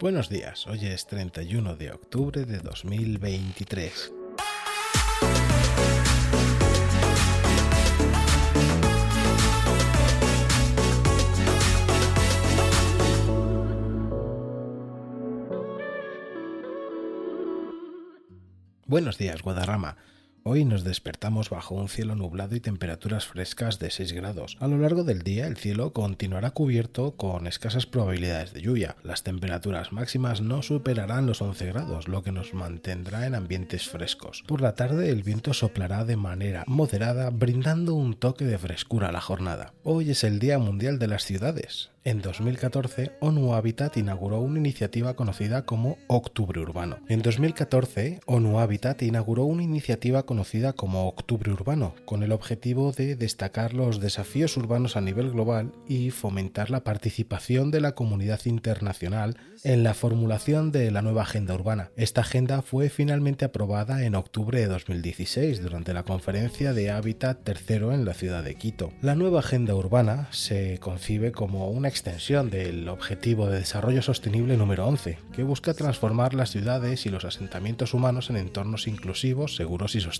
Buenos días, hoy es 31 de octubre de 2023. Buenos días, Guadarrama. Hoy nos despertamos bajo un cielo nublado y temperaturas frescas de 6 grados. A lo largo del día el cielo continuará cubierto con escasas probabilidades de lluvia. Las temperaturas máximas no superarán los 11 grados, lo que nos mantendrá en ambientes frescos. Por la tarde el viento soplará de manera moderada, brindando un toque de frescura a la jornada. Hoy es el Día Mundial de las Ciudades. En 2014, ONU Habitat inauguró una iniciativa conocida como Octubre Urbano. En 2014, ONU Habitat inauguró una iniciativa conocida como Octubre Urbano, con el objetivo de destacar los desafíos urbanos a nivel global y fomentar la participación de la comunidad internacional en la formulación de la nueva agenda urbana. Esta agenda fue finalmente aprobada en octubre de 2016 durante la conferencia de Hábitat tercero en la ciudad de Quito. La nueva agenda urbana se concibe como una extensión del Objetivo de Desarrollo Sostenible número 11, que busca transformar las ciudades y los asentamientos humanos en entornos inclusivos, seguros y sostenibles.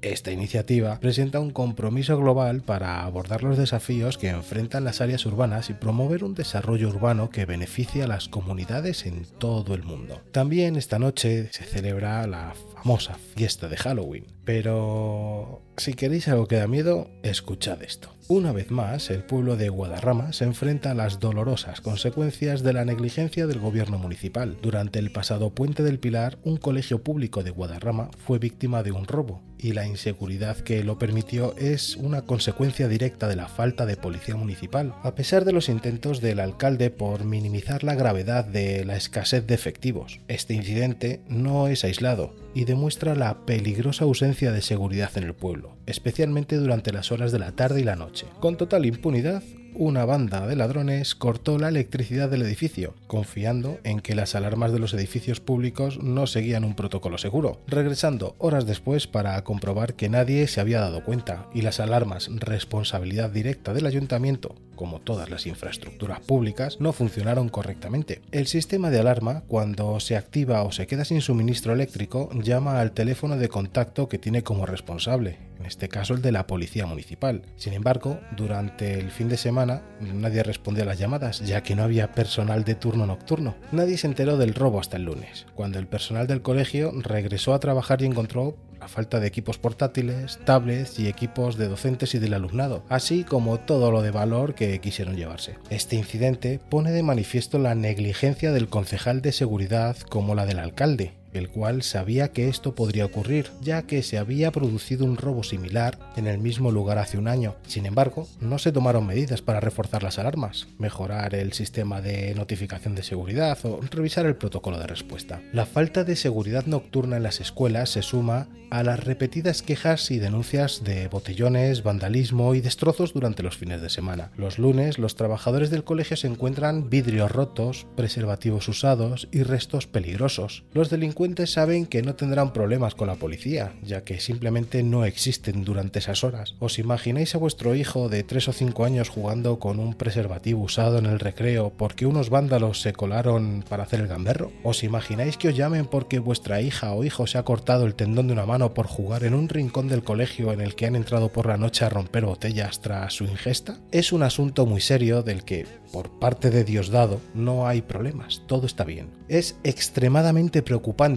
Esta iniciativa presenta un compromiso global para abordar los desafíos que enfrentan las áreas urbanas y promover un desarrollo urbano que beneficie a las comunidades en todo el mundo. También esta noche se celebra la famosa fiesta de Halloween, pero si queréis algo que da miedo, escuchad esto. Una vez más, el pueblo de Guadarrama se enfrenta a las dolorosas consecuencias de la negligencia del gobierno municipal. Durante el pasado Puente del Pilar, un colegio público de Guadarrama fue víctima de un robo, y la inseguridad que lo permitió es una consecuencia directa de la falta de policía municipal, a pesar de los intentos del alcalde por minimizar la gravedad de la escasez de efectivos. Este incidente no es aislado y demuestra la peligrosa ausencia de seguridad en el pueblo, especialmente durante las horas de la tarde y la noche. Con total impunidad, una banda de ladrones cortó la electricidad del edificio, confiando en que las alarmas de los edificios públicos no seguían un protocolo seguro, regresando horas después para comprobar que nadie se había dado cuenta y las alarmas responsabilidad directa del ayuntamiento como todas las infraestructuras públicas, no funcionaron correctamente. El sistema de alarma, cuando se activa o se queda sin suministro eléctrico, llama al teléfono de contacto que tiene como responsable, en este caso el de la policía municipal. Sin embargo, durante el fin de semana nadie respondió a las llamadas, ya que no había personal de turno nocturno. Nadie se enteró del robo hasta el lunes, cuando el personal del colegio regresó a trabajar y encontró falta de equipos portátiles, tablets y equipos de docentes y del alumnado, así como todo lo de valor que quisieron llevarse. Este incidente pone de manifiesto la negligencia del concejal de seguridad como la del alcalde, el cual sabía que esto podría ocurrir, ya que se había producido un robo similar en el mismo lugar hace un año. Sin embargo, no se tomaron medidas para reforzar las alarmas, mejorar el sistema de notificación de seguridad o revisar el protocolo de respuesta. La falta de seguridad nocturna en las escuelas se suma a las repetidas quejas y denuncias de botellones, vandalismo y destrozos durante los fines de semana. Los lunes, los trabajadores del colegio se encuentran vidrios rotos, preservativos usados y restos peligrosos. Los delincuentes saben que no tendrán problemas con la policía, ya que simplemente no existen durante esas horas. ¿Os imagináis a vuestro hijo de 3 o 5 años jugando con un preservativo usado en el recreo porque unos vándalos se colaron para hacer el gamberro? ¿Os imagináis que os llamen porque vuestra hija o hijo se ha cortado el tendón de una mano por jugar en un rincón del colegio en el que han entrado por la noche a romper botellas tras su ingesta? Es un asunto muy serio del que, por parte de Diosdado, no hay problemas, todo está bien. Es extremadamente preocupante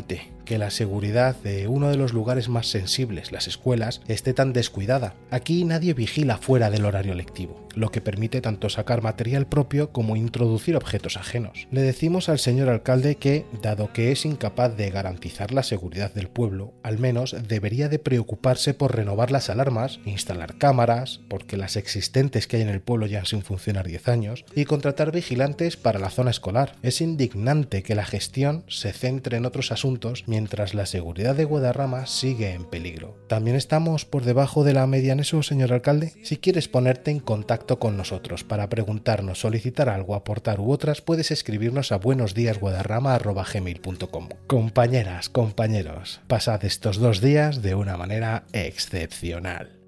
que la seguridad de uno de los lugares más sensibles, las escuelas, esté tan descuidada. Aquí nadie vigila fuera del horario lectivo, lo que permite tanto sacar material propio como introducir objetos ajenos. Le decimos al señor alcalde que, dado que es incapaz de garantizar la seguridad del pueblo, al menos debería de preocuparse por renovar las alarmas, instalar cámaras, porque las existentes que hay en el pueblo ya sin funcionar 10 años, y contratar vigilantes para la zona escolar. Es indignante que la gestión se centre en otros asuntos mientras la seguridad de Guadarrama sigue en peligro. ¿También estamos por debajo de la media en eso, señor alcalde? Si quieres ponerte en contacto con nosotros para preguntarnos, solicitar algo, aportar u otras, puedes escribirnos a buenosdíasguadarrama.gmail.com. Compañeras, compañeros, pasad estos dos días de una manera excepcional.